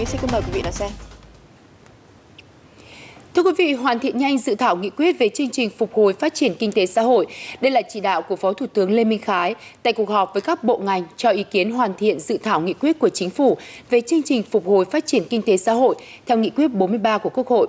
quý, xin mời quý vị đón xem. Thưa quý vị, hoàn thiện nhanh dự thảo nghị quyết về chương trình phục hồi phát triển kinh tế xã hội. Đây là chỉ đạo của Phó Thủ tướng Lê Minh Khái tại cuộc họp với các bộ ngành cho ý kiến hoàn thiện dự thảo nghị quyết của Chính phủ về chương trình phục hồi phát triển kinh tế xã hội theo nghị quyết 43 của Quốc hội.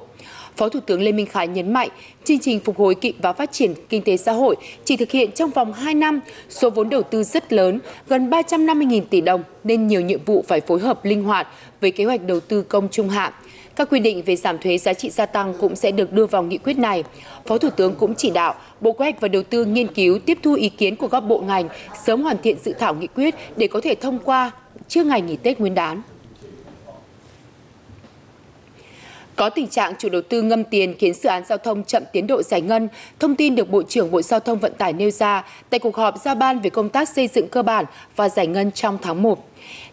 Phó Thủ tướng Lê Minh Khái nhấn mạnh, chương trình phục hồi kịp và phát triển kinh tế xã hội chỉ thực hiện trong vòng 2 năm, số vốn đầu tư rất lớn, gần 350.000 tỷ đồng, nên nhiều nhiệm vụ phải phối hợp linh hoạt với kế hoạch đầu tư công trung hạn. Các quy định về giảm thuế giá trị gia tăng cũng sẽ được đưa vào nghị quyết này. Phó Thủ tướng cũng chỉ đạo Bộ Kế hoạch và Đầu tư nghiên cứu tiếp thu ý kiến của các bộ ngành, sớm hoàn thiện dự thảo nghị quyết để có thể thông qua trước ngày nghỉ Tết Nguyên đán. Có tình trạng chủ đầu tư ngâm tiền khiến dự án giao thông chậm tiến độ giải ngân, thông tin được Bộ trưởng Bộ Giao thông Vận tải nêu ra tại cuộc họp giao ban về công tác xây dựng cơ bản và giải ngân trong tháng 1.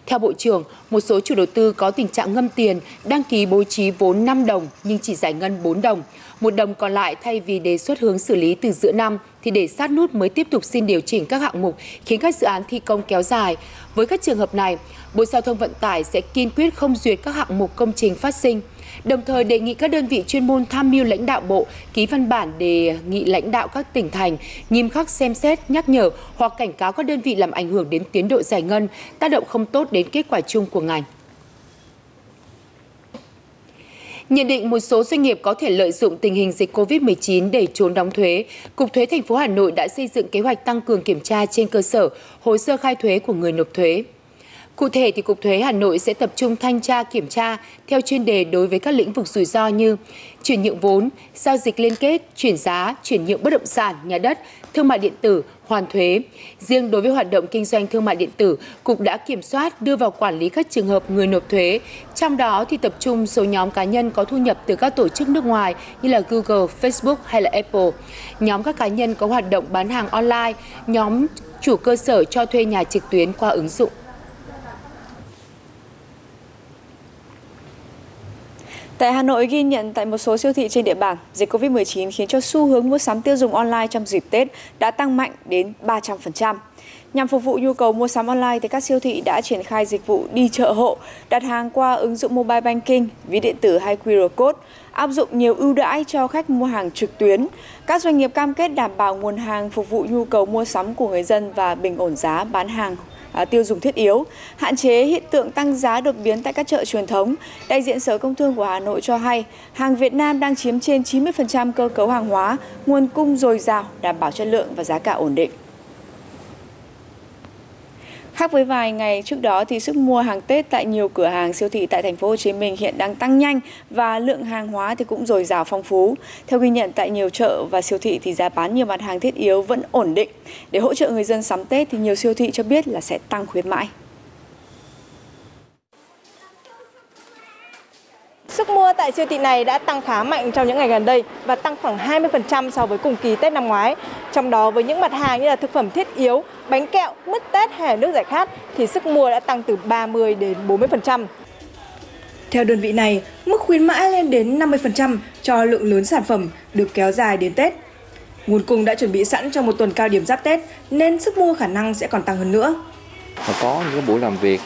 Theo Bộ trưởng, một số chủ đầu tư có tình trạng ngâm tiền, đăng ký bố trí vốn 5 đồng nhưng chỉ giải ngân 4 đồng. Một đồng còn lại thay vì đề xuất hướng xử lý từ giữa năm thì để sát nút mới tiếp tục xin điều chỉnh các hạng mục khiến các dự án thi công kéo dài. Với các trường hợp này, Bộ Giao thông Vận tải sẽ kiên quyết không duyệt các hạng mục công trình phát sinh đồng thời đề nghị các đơn vị chuyên môn tham mưu lãnh đạo bộ ký văn bản đề nghị lãnh đạo các tỉnh thành nghiêm khắc xem xét, nhắc nhở hoặc cảnh cáo các đơn vị làm ảnh hưởng đến tiến độ giải ngân, tác động không tốt đến kết quả chung của ngành. Nhận định một số doanh nghiệp có thể lợi dụng tình hình dịch COVID-19 để trốn đóng thuế, Cục Thuế thành phố Hà Nội đã xây dựng kế hoạch tăng cường kiểm tra trên cơ sở hồ sơ khai thuế của người nộp thuế. Cụ thể thì Cục Thuế Hà Nội sẽ tập trung thanh tra kiểm tra theo chuyên đề đối với các lĩnh vực rủi ro như chuyển nhượng vốn, giao dịch liên kết, chuyển giá, chuyển nhượng bất động sản, nhà đất, thương mại điện tử, hoàn thuế. Riêng đối với hoạt động kinh doanh thương mại điện tử, Cục đã kiểm soát đưa vào quản lý các trường hợp người nộp thuế. Trong đó thì tập trung số nhóm cá nhân có thu nhập từ các tổ chức nước ngoài như là Google, Facebook hay là Apple. Nhóm các cá nhân có hoạt động bán hàng online, nhóm chủ cơ sở cho thuê nhà trực tuyến qua ứng dụng. Tại Hà Nội ghi nhận tại một số siêu thị trên địa bàn, dịch Covid-19 khiến cho xu hướng mua sắm tiêu dùng online trong dịp Tết đã tăng mạnh đến 300%. Nhằm phục vụ nhu cầu mua sắm online thì các siêu thị đã triển khai dịch vụ đi chợ hộ, đặt hàng qua ứng dụng mobile banking, ví điện tử hay QR code, áp dụng nhiều ưu đãi cho khách mua hàng trực tuyến. Các doanh nghiệp cam kết đảm bảo nguồn hàng phục vụ nhu cầu mua sắm của người dân và bình ổn giá bán hàng À, tiêu dùng thiết yếu, hạn chế hiện tượng tăng giá đột biến tại các chợ truyền thống. Đại diện Sở Công Thương của Hà Nội cho hay, hàng Việt Nam đang chiếm trên 90% cơ cấu hàng hóa, nguồn cung dồi dào, đảm bảo chất lượng và giá cả ổn định. Khác với vài ngày trước đó thì sức mua hàng Tết tại nhiều cửa hàng siêu thị tại thành phố Hồ Chí Minh hiện đang tăng nhanh và lượng hàng hóa thì cũng dồi dào phong phú. Theo ghi nhận tại nhiều chợ và siêu thị thì giá bán nhiều mặt hàng thiết yếu vẫn ổn định. Để hỗ trợ người dân sắm Tết thì nhiều siêu thị cho biết là sẽ tăng khuyến mãi. Sức mua tại siêu thị này đã tăng khá mạnh trong những ngày gần đây và tăng khoảng 20% so với cùng kỳ Tết năm ngoái. Trong đó với những mặt hàng như là thực phẩm thiết yếu, bánh kẹo, mứt Tết hay nước giải khát thì sức mua đã tăng từ 30 đến 40%. Theo đơn vị này, mức khuyến mãi lên đến 50% cho lượng lớn sản phẩm được kéo dài đến Tết. Nguồn cung đã chuẩn bị sẵn cho một tuần cao điểm giáp Tết nên sức mua khả năng sẽ còn tăng hơn nữa. Có những buổi làm việc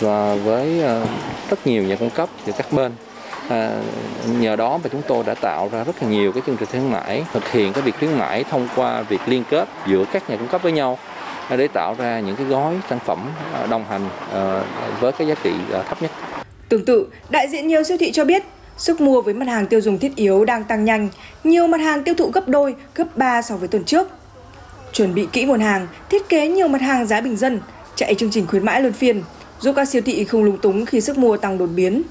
và với ờ, rất nhiều nhà cung cấp từ các bên À, nhờ đó mà chúng tôi đã tạo ra rất là nhiều cái chương trình khuyến mãi thực hiện cái việc khuyến mãi thông qua việc liên kết giữa các nhà cung cấp với nhau à, để tạo ra những cái gói sản phẩm à, đồng hành ờ, với cái giá trị ờ, thấp nhất. Tương tự, đại diện nhiều siêu thị cho biết sức mua với mặt hàng tiêu dùng thiết yếu đang tăng nhanh, nhiều mặt hàng tiêu thụ gấp đôi, gấp 3 so với tuần trước. Chuẩn bị kỹ nguồn hàng, thiết kế nhiều mặt hàng giá bình dân, chạy chương trình khuyến mãi luân phiên, giúp các siêu thị không lúng túng khi sức mua tăng đột biến.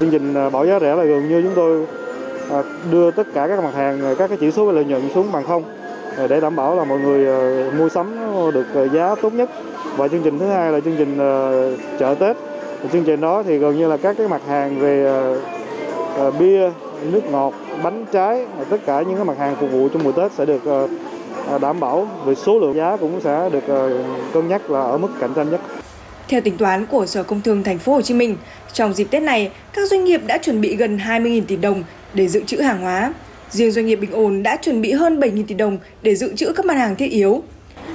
Chương trình à, bảo giá rẻ là gần như chúng tôi à, đưa tất cả các mặt hàng, à, các cái chỉ số về lợi nhuận xuống bằng không để đảm bảo là mọi người mua sắm được giá tốt nhất. Và chương trình thứ hai là chương trình chợ Tết. Chương trình đó thì gần như là các cái mặt hàng về bia, nước ngọt, bánh trái, tất cả những cái mặt hàng phục vụ trong mùa Tết sẽ được đảm bảo về số lượng giá cũng sẽ được cân nhắc là ở mức cạnh tranh nhất. Theo tính toán của Sở Công Thương Thành phố Hồ Chí Minh, trong dịp Tết này, các doanh nghiệp đã chuẩn bị gần 20.000 tỷ đồng để dự trữ hàng hóa. Riêng doanh nghiệp bình ổn đã chuẩn bị hơn 7.000 tỷ đồng để dự trữ các mặt hàng thiết yếu.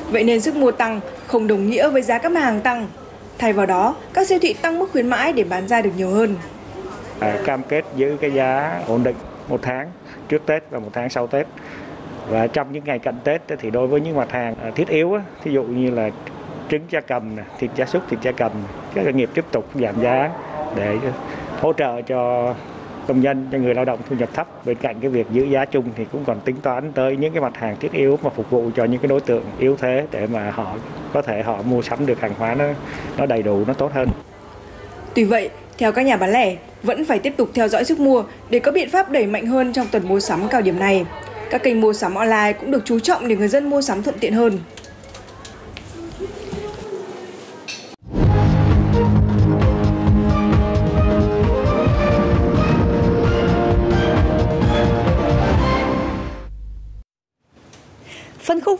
Vậy nên sức mua tăng không đồng nghĩa với giá các mặt hàng tăng. Thay vào đó, các siêu thị tăng mức khuyến mãi để bán ra được nhiều hơn. À, cam kết giữ cái giá ổn định một tháng trước Tết và một tháng sau Tết. Và trong những ngày cận Tết thì đối với những mặt hàng à, thiết yếu, thí dụ như là trứng gia cầm, thịt gia súc, thịt gia cầm, các doanh nghiệp tiếp tục giảm giá để hỗ trợ cho công nhân cho người lao động thu nhập thấp bên cạnh cái việc giữ giá chung thì cũng còn tính toán tới những cái mặt hàng thiết yếu mà phục vụ cho những cái đối tượng yếu thế để mà họ có thể họ mua sắm được hàng hóa nó nó đầy đủ nó tốt hơn. Tuy vậy, theo các nhà bán lẻ, vẫn phải tiếp tục theo dõi sức mua để có biện pháp đẩy mạnh hơn trong tuần mua sắm cao điểm này. Các kênh mua sắm online cũng được chú trọng để người dân mua sắm thuận tiện hơn.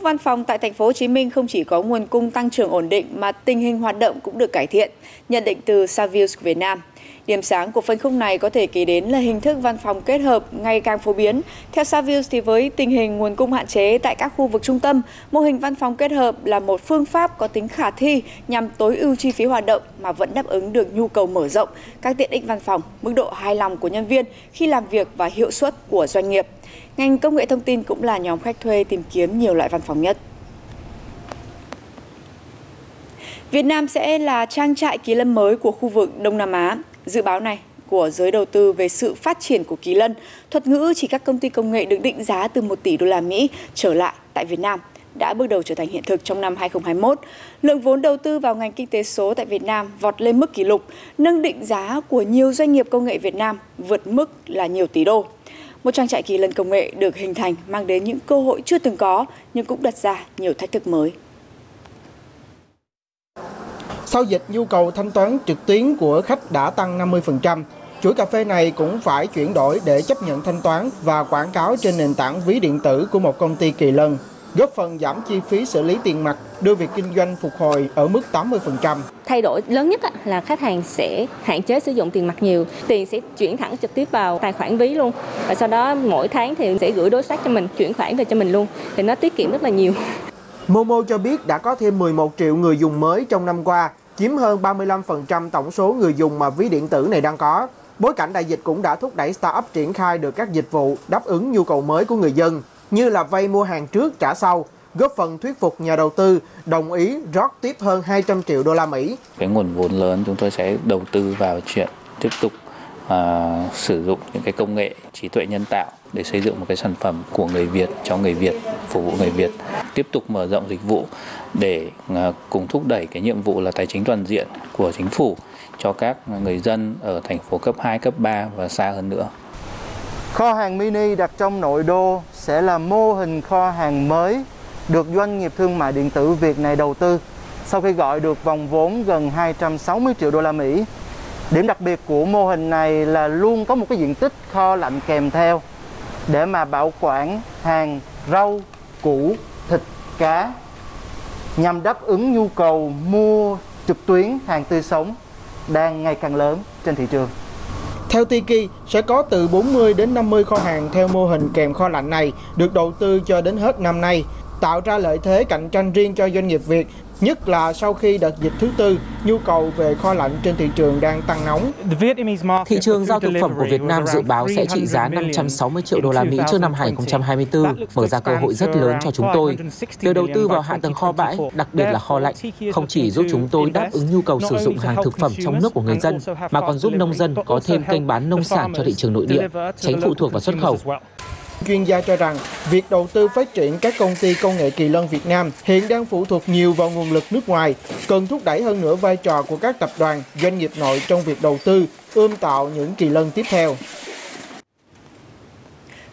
Văn phòng tại thành phố Hồ Chí Minh không chỉ có nguồn cung tăng trưởng ổn định mà tình hình hoạt động cũng được cải thiện, nhận định từ Savills Việt Nam. Điểm sáng của phân khúc này có thể kể đến là hình thức văn phòng kết hợp ngày càng phổ biến. Theo Savills thì với tình hình nguồn cung hạn chế tại các khu vực trung tâm, mô hình văn phòng kết hợp là một phương pháp có tính khả thi nhằm tối ưu chi phí hoạt động mà vẫn đáp ứng được nhu cầu mở rộng các tiện ích văn phòng, mức độ hài lòng của nhân viên khi làm việc và hiệu suất của doanh nghiệp. Ngành công nghệ thông tin cũng là nhóm khách thuê tìm kiếm nhiều loại văn phòng nhất. Việt Nam sẽ là trang trại kỳ lân mới của khu vực Đông Nam Á. Dự báo này của giới đầu tư về sự phát triển của kỳ lân, thuật ngữ chỉ các công ty công nghệ được định giá từ 1 tỷ đô la Mỹ trở lại tại Việt Nam đã bước đầu trở thành hiện thực trong năm 2021. Lượng vốn đầu tư vào ngành kinh tế số tại Việt Nam vọt lên mức kỷ lục, nâng định giá của nhiều doanh nghiệp công nghệ Việt Nam vượt mức là nhiều tỷ đô. Một trang trại kỳ lân công nghệ được hình thành mang đến những cơ hội chưa từng có nhưng cũng đặt ra nhiều thách thức mới. Sau dịch, nhu cầu thanh toán trực tuyến của khách đã tăng 50%. Chuỗi cà phê này cũng phải chuyển đổi để chấp nhận thanh toán và quảng cáo trên nền tảng ví điện tử của một công ty kỳ lân, góp phần giảm chi phí xử lý tiền mặt, đưa việc kinh doanh phục hồi ở mức 80%. Thay đổi lớn nhất là khách hàng sẽ hạn chế sử dụng tiền mặt nhiều, tiền sẽ chuyển thẳng trực tiếp vào tài khoản ví luôn. Và sau đó mỗi tháng thì sẽ gửi đối tác cho mình, chuyển khoản về cho mình luôn. Thì nó tiết kiệm rất là nhiều. Momo cho biết đã có thêm 11 triệu người dùng mới trong năm qua, chiếm hơn 35% tổng số người dùng mà ví điện tử này đang có. Bối cảnh đại dịch cũng đã thúc đẩy startup triển khai được các dịch vụ đáp ứng nhu cầu mới của người dân, như là vay mua hàng trước trả sau, góp phần thuyết phục nhà đầu tư đồng ý rót tiếp hơn 200 triệu đô la Mỹ. Cái nguồn vốn lớn chúng tôi sẽ đầu tư vào chuyện tiếp tục uh, sử dụng những cái công nghệ trí tuệ nhân tạo để xây dựng một cái sản phẩm của người Việt cho người Việt phục vụ người Việt tiếp tục mở rộng dịch vụ để à, cùng thúc đẩy cái nhiệm vụ là tài chính toàn diện của chính phủ cho các người dân ở thành phố cấp 2, cấp 3 và xa hơn nữa. Kho hàng mini đặt trong nội đô sẽ là mô hình kho hàng mới được doanh nghiệp thương mại điện tử Việt này đầu tư sau khi gọi được vòng vốn gần 260 triệu đô la Mỹ. Điểm đặc biệt của mô hình này là luôn có một cái diện tích kho lạnh kèm theo để mà bảo quản hàng rau, củ, thịt, cá nhằm đáp ứng nhu cầu mua trực tuyến hàng tươi sống đang ngày càng lớn trên thị trường. Theo Tiki, sẽ có từ 40 đến 50 kho hàng theo mô hình kèm kho lạnh này được đầu tư cho đến hết năm nay, tạo ra lợi thế cạnh tranh riêng cho doanh nghiệp Việt nhất là sau khi đợt dịch thứ tư, nhu cầu về kho lạnh trên thị trường đang tăng nóng. Thị trường giao thực phẩm của Việt Nam dự báo sẽ trị giá 560 triệu đô la Mỹ trước năm 2024, mở ra cơ hội rất lớn cho chúng tôi. Việc đầu tư vào hạ tầng kho bãi, đặc biệt là kho lạnh, không chỉ giúp chúng tôi đáp ứng nhu cầu sử dụng hàng thực phẩm trong nước của người dân, mà còn giúp nông dân có thêm kênh bán nông sản cho thị trường nội địa, tránh phụ thuộc vào xuất khẩu. Chuyên gia cho rằng, việc đầu tư phát triển các công ty công nghệ kỳ lân Việt Nam hiện đang phụ thuộc nhiều vào nguồn lực nước ngoài, cần thúc đẩy hơn nữa vai trò của các tập đoàn, doanh nghiệp nội trong việc đầu tư, ươm tạo những kỳ lân tiếp theo.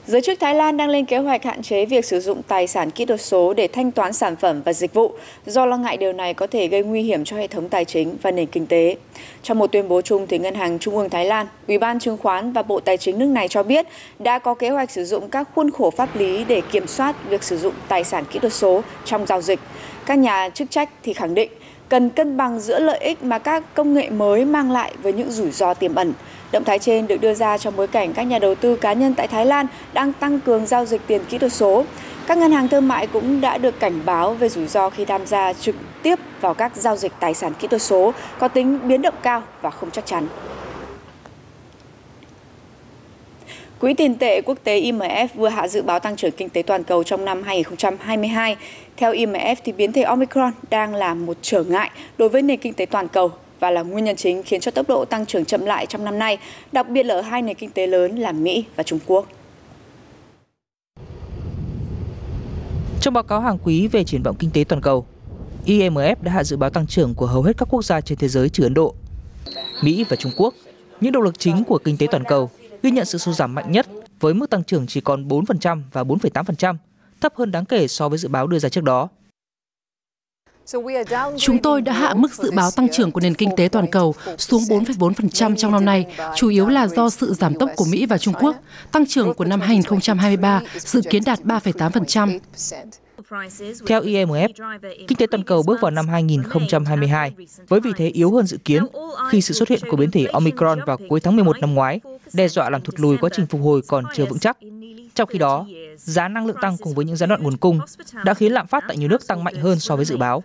Giới chức Thái Lan đang lên kế hoạch hạn chế việc sử dụng tài sản kỹ thuật số để thanh toán sản phẩm và dịch vụ, do lo ngại điều này có thể gây nguy hiểm cho hệ thống tài chính và nền kinh tế. Trong một tuyên bố chung, thì Ngân hàng Trung ương Thái Lan, Ủy ban Chứng khoán và Bộ Tài chính nước này cho biết đã có kế hoạch sử dụng các khuôn khổ pháp lý để kiểm soát việc sử dụng tài sản kỹ thuật số trong giao dịch. Các nhà chức trách thì khẳng định cần cân bằng giữa lợi ích mà các công nghệ mới mang lại với những rủi ro tiềm ẩn. Động thái trên được đưa ra trong bối cảnh các nhà đầu tư cá nhân tại Thái Lan đang tăng cường giao dịch tiền kỹ thuật số. Các ngân hàng thương mại cũng đã được cảnh báo về rủi ro khi tham gia trực tiếp vào các giao dịch tài sản kỹ thuật số có tính biến động cao và không chắc chắn. Quỹ tiền tệ quốc tế IMF vừa hạ dự báo tăng trưởng kinh tế toàn cầu trong năm 2022. Theo IMF thì biến thể Omicron đang là một trở ngại đối với nền kinh tế toàn cầu và là nguyên nhân chính khiến cho tốc độ tăng trưởng chậm lại trong năm nay, đặc biệt là ở hai nền kinh tế lớn là Mỹ và Trung Quốc. Trong báo cáo hàng quý về triển vọng kinh tế toàn cầu, IMF đã hạ dự báo tăng trưởng của hầu hết các quốc gia trên thế giới trừ Ấn Độ. Mỹ và Trung Quốc, những động lực chính của kinh tế toàn cầu, ghi nhận sự sụt giảm mạnh nhất với mức tăng trưởng chỉ còn 4% và 4,8%, thấp hơn đáng kể so với dự báo đưa ra trước đó. Chúng tôi đã hạ mức dự báo tăng trưởng của nền kinh tế toàn cầu xuống 4,4% trong năm nay, chủ yếu là do sự giảm tốc của Mỹ và Trung Quốc. Tăng trưởng của năm 2023 dự kiến đạt 3,8%. Theo IMF, kinh tế toàn cầu bước vào năm 2022 với vị thế yếu hơn dự kiến khi sự xuất hiện của biến thể Omicron vào cuối tháng 11 năm ngoái đe dọa làm thụt lùi quá trình phục hồi còn chưa vững chắc. Trong khi đó, giá năng lượng tăng cùng với những gián đoạn nguồn cung đã khiến lạm phát tại nhiều nước tăng mạnh hơn so với dự báo.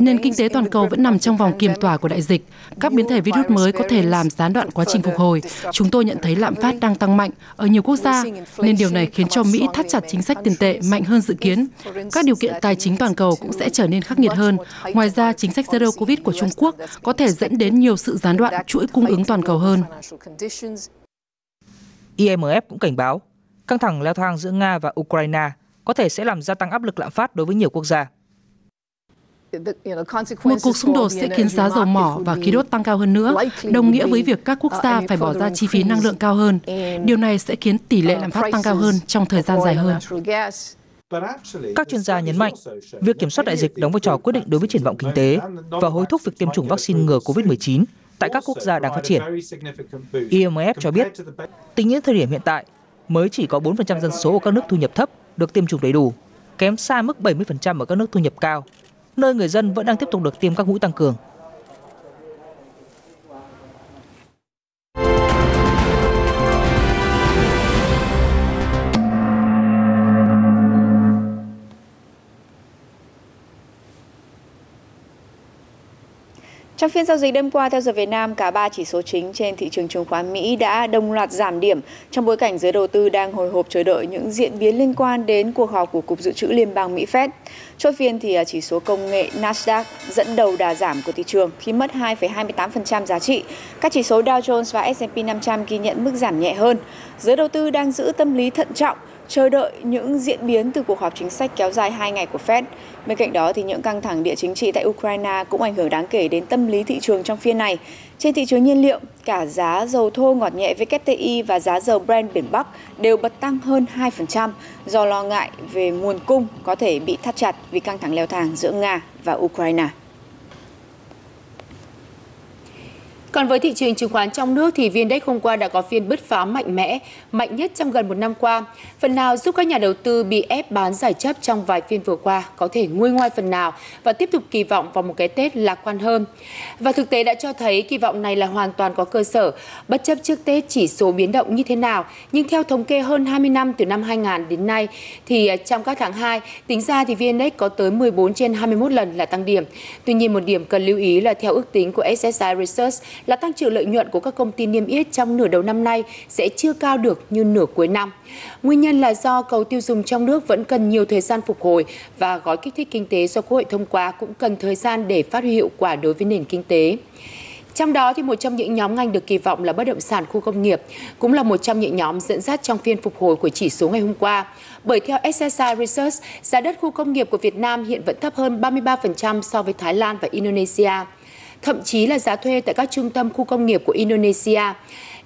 Nền kinh tế toàn cầu vẫn nằm trong vòng kiềm tỏa của đại dịch. Các biến thể virus mới có thể làm gián đoạn quá trình phục hồi. Chúng tôi nhận thấy lạm phát đang tăng mạnh ở nhiều quốc gia, nên điều này khiến cho Mỹ thắt chặt chính sách tiền tệ mạnh hơn dự kiến. Các điều kiện tài chính toàn cầu cũng sẽ trở nên khắc nghiệt hơn. Ngoài ra, chính sách Zero Covid của Trung Quốc có thể dẫn đến nhiều sự gián đoạn chuỗi cung ứng toàn cầu hơn. IMF cũng cảnh báo căng thẳng leo thang giữa Nga và Ukraine có thể sẽ làm gia tăng áp lực lạm phát đối với nhiều quốc gia. Một cuộc xung đột sẽ khiến giá dầu mỏ và khí đốt tăng cao hơn nữa, đồng nghĩa với việc các quốc gia phải bỏ ra chi phí năng lượng cao hơn. Điều này sẽ khiến tỷ lệ lạm phát tăng cao hơn trong thời gian dài hơn. Các chuyên gia nhấn mạnh, việc kiểm soát đại dịch đóng vai trò quyết định đối với triển vọng kinh tế và hối thúc việc tiêm chủng vaccine ngừa COVID-19 tại các quốc gia đang phát triển. IMF cho biết, tính đến thời điểm hiện tại, mới chỉ có 4% dân số ở các nước thu nhập thấp được tiêm chủng đầy đủ, kém xa mức 70% ở các nước thu nhập cao, nơi người dân vẫn đang tiếp tục được tiêm các mũi tăng cường. Trong phiên giao dịch đêm qua theo giờ Việt Nam, cả ba chỉ số chính trên thị trường chứng khoán Mỹ đã đồng loạt giảm điểm trong bối cảnh giới đầu tư đang hồi hộp chờ đợi những diễn biến liên quan đến cuộc họp của Cục Dự trữ Liên bang Mỹ Fed. Chốt phiên thì à, chỉ số công nghệ Nasdaq dẫn đầu đà giảm của thị trường khi mất 2,28% giá trị. Các chỉ số Dow Jones và S&P 500 ghi nhận mức giảm nhẹ hơn. Giới đầu tư đang giữ tâm lý thận trọng chờ đợi những diễn biến từ cuộc họp chính sách kéo dài 2 ngày của Fed. Bên cạnh đó thì những căng thẳng địa chính trị tại Ukraine cũng ảnh hưởng đáng kể đến tâm lý thị trường trong phiên này. Trên thị trường nhiên liệu, cả giá dầu thô ngọt nhẹ WTI và giá dầu Brent biển Bắc đều bật tăng hơn 2% do lo ngại về nguồn cung có thể bị thắt chặt vì căng thẳng leo thang giữa Nga và Ukraine. Còn với thị trường chứng khoán trong nước thì viên Index hôm qua đã có phiên bứt phá mạnh mẽ, mạnh nhất trong gần một năm qua. Phần nào giúp các nhà đầu tư bị ép bán giải chấp trong vài phiên vừa qua có thể nguôi ngoai phần nào và tiếp tục kỳ vọng vào một cái Tết lạc quan hơn. Và thực tế đã cho thấy kỳ vọng này là hoàn toàn có cơ sở, bất chấp trước Tết chỉ số biến động như thế nào. Nhưng theo thống kê hơn 20 năm từ năm 2000 đến nay thì à, trong các tháng 2, tính ra thì viên Index có tới 14 trên 21 lần là tăng điểm. Tuy nhiên một điểm cần lưu ý là theo ước tính của SSI Research là tăng trưởng lợi nhuận của các công ty niêm yết trong nửa đầu năm nay sẽ chưa cao được như nửa cuối năm. Nguyên nhân là do cầu tiêu dùng trong nước vẫn cần nhiều thời gian phục hồi và gói kích thích kinh tế do Quốc hội thông qua cũng cần thời gian để phát huy hiệu quả đối với nền kinh tế. Trong đó thì một trong những nhóm ngành được kỳ vọng là bất động sản khu công nghiệp, cũng là một trong những nhóm dẫn dắt trong phiên phục hồi của chỉ số ngày hôm qua. Bởi theo SSI Research, giá đất khu công nghiệp của Việt Nam hiện vẫn thấp hơn 33% so với Thái Lan và Indonesia thậm chí là giá thuê tại các trung tâm khu công nghiệp của Indonesia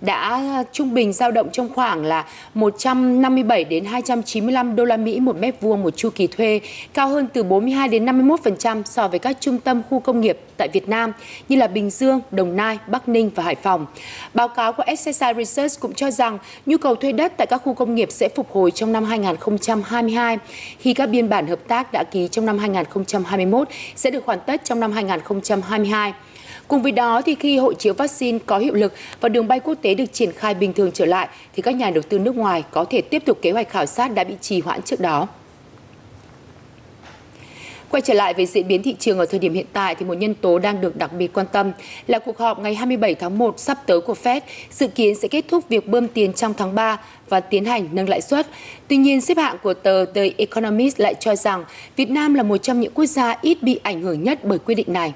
đã trung bình dao động trong khoảng là 157 đến 295 đô la Mỹ một mét vuông một chu kỳ thuê, cao hơn từ 42 đến 51% so với các trung tâm khu công nghiệp tại Việt Nam như là Bình Dương, Đồng Nai, Bắc Ninh và Hải Phòng. Báo cáo của SSI Research cũng cho rằng nhu cầu thuê đất tại các khu công nghiệp sẽ phục hồi trong năm 2022 khi các biên bản hợp tác đã ký trong năm 2021 sẽ được hoàn tất trong năm 2022. Cùng với đó thì khi hộ chiếu vaccine có hiệu lực và đường bay quốc tế được triển khai bình thường trở lại thì các nhà đầu tư nước ngoài có thể tiếp tục kế hoạch khảo sát đã bị trì hoãn trước đó. Quay trở lại về diễn biến thị trường ở thời điểm hiện tại thì một nhân tố đang được đặc biệt quan tâm là cuộc họp ngày 27 tháng 1 sắp tới của Fed dự kiến sẽ kết thúc việc bơm tiền trong tháng 3 và tiến hành nâng lãi suất. Tuy nhiên, xếp hạng của tờ The Economist lại cho rằng Việt Nam là một trong những quốc gia ít bị ảnh hưởng nhất bởi quyết định này.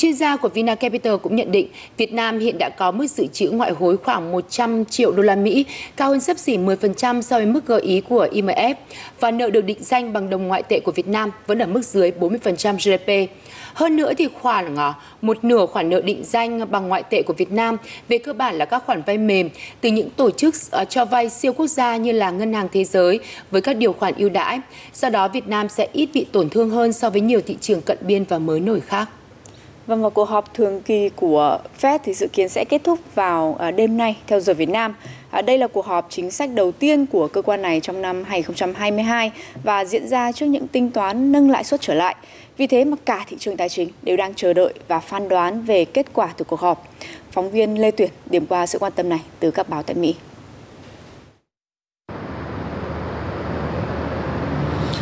Chuyên gia của Vina Capital cũng nhận định Việt Nam hiện đã có mức dự trữ ngoại hối khoảng 100 triệu đô la Mỹ, cao hơn sấp xỉ 10% so với mức gợi ý của IMF và nợ được định danh bằng đồng ngoại tệ của Việt Nam vẫn ở mức dưới 40% GDP. Hơn nữa thì khoảng ờ, một nửa khoản nợ định danh bằng ngoại tệ của Việt Nam về cơ bản là các khoản vay mềm từ những tổ chức ờ, cho vay siêu quốc gia như là Ngân hàng Thế giới với các điều khoản ưu đãi. Do đó Việt Nam sẽ ít bị tổn thương hơn so với nhiều thị trường cận biên và mới nổi khác. Vâng, và cuộc họp thường kỳ của Fed thì dự kiến sẽ kết thúc vào à, đêm nay theo giờ Việt Nam. À, đây là cuộc họp chính sách đầu tiên của cơ quan này trong năm 2022 và diễn ra trước những tính toán nâng lãi suất trở lại. Vì thế mà cả thị trường tài chính đều đang chờ đợi và phán đoán về kết quả từ cuộc họp. Phóng viên Lê Tuyển điểm qua sự quan tâm này từ các báo tại Mỹ.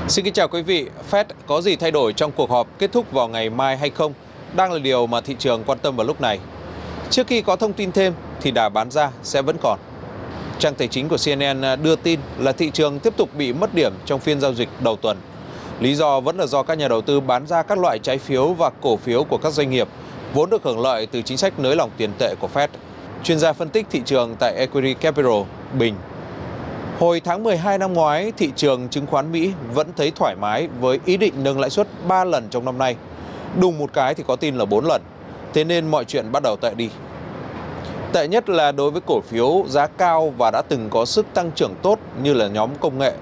Xin kính chào quý vị. Fed có gì thay đổi trong cuộc họp kết thúc vào ngày mai hay không? Đang là điều mà thị trường quan tâm vào lúc này. Trước khi có thông tin thêm thì đà bán ra sẽ vẫn còn. Trang tài chính của CNN đưa tin là thị trường tiếp tục bị mất điểm trong phiên giao dịch đầu tuần. Lý do vẫn là do các nhà đầu tư bán ra các loại trái phiếu và cổ phiếu của các doanh nghiệp vốn được hưởng lợi từ chính sách nới lỏng tiền tệ của Fed. Chuyên gia phân tích thị trường tại Equity Capital, Bình. Hồi tháng 12 năm ngoái, thị trường chứng khoán Mỹ vẫn thấy thoải mái với ý định nâng lãi suất 3 lần trong năm nay – đùng một cái thì có tin là 4 lần. Thế nên mọi chuyện bắt đầu tệ đi. Tệ nhất là đối với cổ phiếu giá cao và đã từng có sức tăng trưởng tốt như là nhóm công nghệ.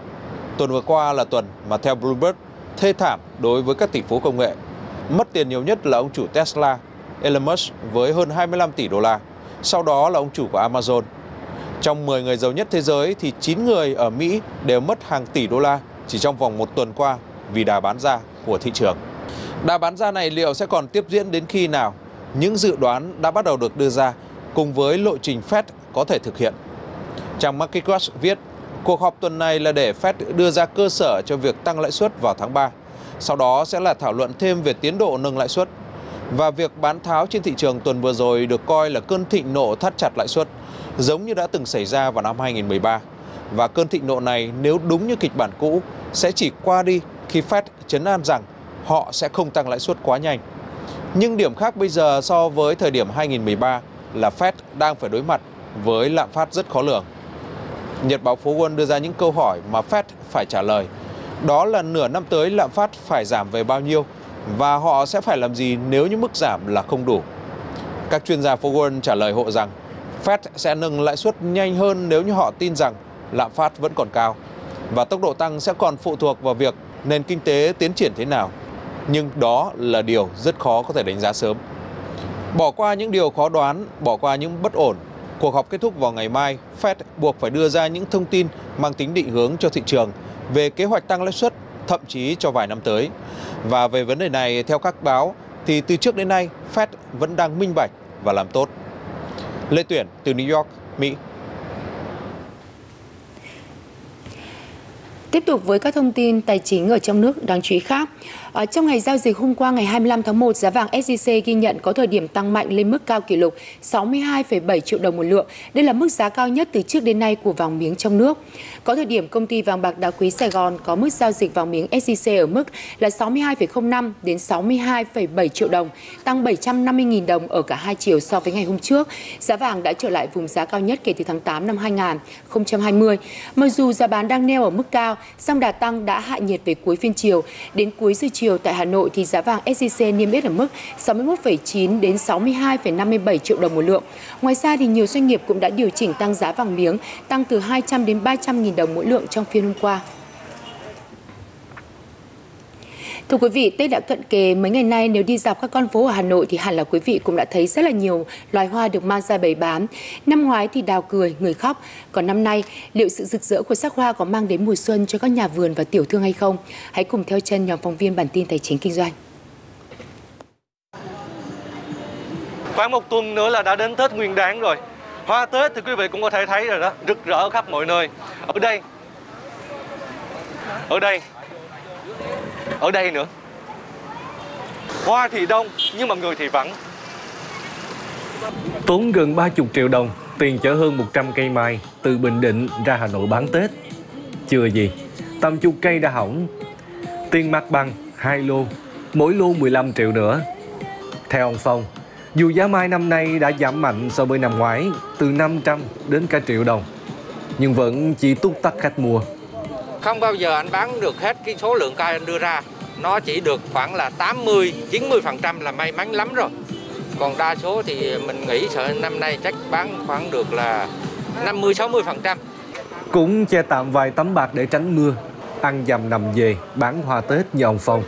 Tuần vừa qua là tuần mà theo Bloomberg thê thảm đối với các tỷ phú công nghệ. Mất tiền nhiều nhất là ông chủ Tesla, Elon Musk với hơn 25 tỷ đô la. Sau đó là ông chủ của Amazon. Trong 10 người giàu nhất thế giới thì 9 người ở Mỹ đều mất hàng tỷ đô la chỉ trong vòng một tuần qua vì đà bán ra của thị trường. Đà bán ra này liệu sẽ còn tiếp diễn đến khi nào? Những dự đoán đã bắt đầu được đưa ra cùng với lộ trình Fed có thể thực hiện. Trang MarketWatch viết, cuộc họp tuần này là để Fed đưa ra cơ sở cho việc tăng lãi suất vào tháng 3. Sau đó sẽ là thảo luận thêm về tiến độ nâng lãi suất. Và việc bán tháo trên thị trường tuần vừa rồi được coi là cơn thịnh nộ thắt chặt lãi suất, giống như đã từng xảy ra vào năm 2013. Và cơn thịnh nộ này nếu đúng như kịch bản cũ sẽ chỉ qua đi khi Fed chấn an rằng họ sẽ không tăng lãi suất quá nhanh. Nhưng điểm khác bây giờ so với thời điểm 2013 là Fed đang phải đối mặt với lạm phát rất khó lường. Nhật báo Phố Quân đưa ra những câu hỏi mà Fed phải trả lời. Đó là nửa năm tới lạm phát phải giảm về bao nhiêu và họ sẽ phải làm gì nếu như mức giảm là không đủ. Các chuyên gia Phố Quân trả lời hộ rằng Fed sẽ nâng lãi suất nhanh hơn nếu như họ tin rằng lạm phát vẫn còn cao và tốc độ tăng sẽ còn phụ thuộc vào việc nền kinh tế tiến triển thế nào nhưng đó là điều rất khó có thể đánh giá sớm. Bỏ qua những điều khó đoán, bỏ qua những bất ổn, cuộc họp kết thúc vào ngày mai, Fed buộc phải đưa ra những thông tin mang tính định hướng cho thị trường về kế hoạch tăng lãi suất, thậm chí cho vài năm tới. Và về vấn đề này, theo các báo, thì từ trước đến nay, Fed vẫn đang minh bạch và làm tốt. Lê Tuyển từ New York, Mỹ. Tiếp tục với các thông tin tài chính ở trong nước đáng chú ý khác. À, trong ngày giao dịch hôm qua ngày 25 tháng 1, giá vàng SJC ghi nhận có thời điểm tăng mạnh lên mức cao kỷ lục 62,7 triệu đồng một lượng. Đây là mức giá cao nhất từ trước đến nay của vàng miếng trong nước. Có thời điểm công ty vàng bạc đá quý Sài Gòn có mức giao dịch vàng miếng SJC ở mức là 62,05 đến 62,7 triệu đồng, tăng 750.000 đồng ở cả hai chiều so với ngày hôm trước. Giá vàng đã trở lại vùng giá cao nhất kể từ tháng 8 năm 2020. Mặc dù giá bán đang neo ở mức cao, song đà tăng đã hạ nhiệt về cuối phiên chiều. Đến cuối giờ chiều tại Hà Nội thì giá vàng SJC niêm yết ở mức 61,9 đến 62,57 triệu đồng một lượng. Ngoài ra thì nhiều doanh nghiệp cũng đã điều chỉnh tăng giá vàng miếng, tăng từ 200 đến 300 nghìn đồng mỗi lượng trong phiên hôm qua. Thưa quý vị, Tết đã cận kề mấy ngày nay nếu đi dọc các con phố ở Hà Nội thì hẳn là quý vị cũng đã thấy rất là nhiều loài hoa được mang ra bày bán. Năm ngoái thì đào cười, người khóc. Còn năm nay, liệu sự rực rỡ của sắc hoa có mang đến mùa xuân cho các nhà vườn và tiểu thương hay không? Hãy cùng theo chân nhóm phóng viên bản tin Tài chính Kinh doanh. Khoảng một tuần nữa là đã đến Tết Nguyên đán rồi. Hoa Tết thì quý vị cũng có thể thấy rồi đó, rực rỡ khắp mọi nơi. Ở đây, ở đây ở đây nữa Hoa thì đông nhưng mà người thì vắng. Tốn gần 30 triệu đồng, tiền chở hơn 100 cây mai từ Bình Định ra Hà Nội bán Tết. Chưa gì, tầm chục cây đã hỏng. Tiền mặt bằng 2 lô, mỗi lô 15 triệu nữa. Theo ông Phong, dù giá mai năm nay đã giảm mạnh so với năm ngoái, từ 500 đến cả triệu đồng, nhưng vẫn chỉ túc tắc khách mua. Không bao giờ anh bán được hết cái số lượng cây anh đưa ra. Nó chỉ được khoảng là 80, 90% là may mắn lắm rồi. Còn đa số thì mình nghĩ sợ năm nay chắc bán khoảng được là 50, 60%. Cũng che tạm vài tấm bạc để tránh mưa, ăn dầm nằm về bán hoa Tết như ông Phong.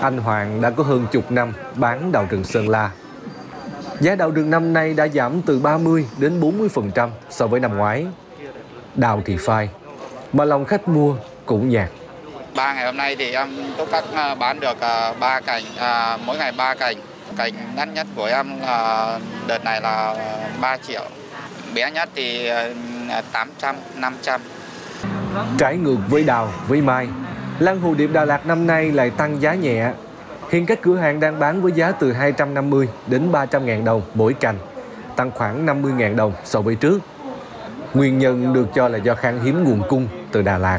Anh Hoàng đã có hơn chục năm bán đào rừng Sơn La. Giá đào rừng năm nay đã giảm từ 30 đến 40% so với năm ngoái. Đào thì phai, mà lòng khách mua cũng nhạt. Ba ngày hôm nay thì em tốt các bán được ba cành, à, mỗi ngày ba cành. Cành đắt nhất của em à, đợt này là 3 triệu. Bé nhất thì 800, 500. Trái ngược với đào, với mai, Lan Hồ Điệp Đà Lạt năm nay lại tăng giá nhẹ. Hiện các cửa hàng đang bán với giá từ 250 đến 300 ngàn đồng mỗi cành, tăng khoảng 50 ngàn đồng so với trước. Nguyên nhân được cho là do khan hiếm nguồn cung từ Đà Lạt.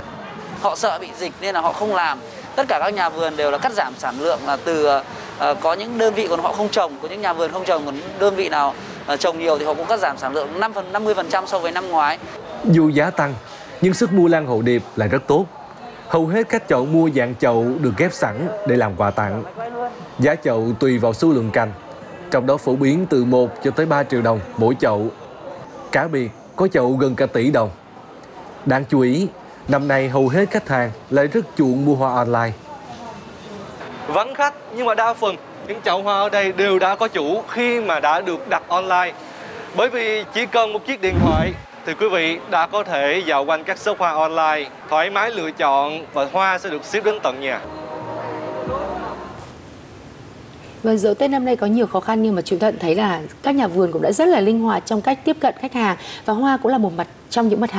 Họ sợ bị dịch nên là họ không làm. Tất cả các nhà vườn đều là cắt giảm sản lượng là từ uh, có những đơn vị còn họ không trồng, có những nhà vườn không trồng, còn đơn vị nào uh, trồng nhiều thì họ cũng cắt giảm sản lượng 5 phần 50% so với năm ngoái. Dù giá tăng, nhưng sức mua lan hậu điệp lại rất tốt. Hầu hết các chậu mua dạng chậu được ghép sẵn để làm quà tặng. Giá chậu tùy vào số lượng cành, trong đó phổ biến từ 1 cho tới 3 triệu đồng mỗi chậu. Cá biệt có chậu gần cả tỷ đồng. Đáng chú ý, năm nay hầu hết khách hàng lại rất chuộng mua hoa online. Vắng khách nhưng mà đa phần những chậu hoa ở đây đều đã có chủ khi mà đã được đặt online. Bởi vì chỉ cần một chiếc điện thoại thì quý vị đã có thể dạo quanh các shop hoa online, thoải mái lựa chọn và hoa sẽ được ship đến tận nhà. Vâng, dẫu Tết năm nay có nhiều khó khăn nhưng mà chúng ta thấy là các nhà vườn cũng đã rất là linh hoạt trong cách tiếp cận khách hàng và hoa cũng là một mặt trong những mặt hàng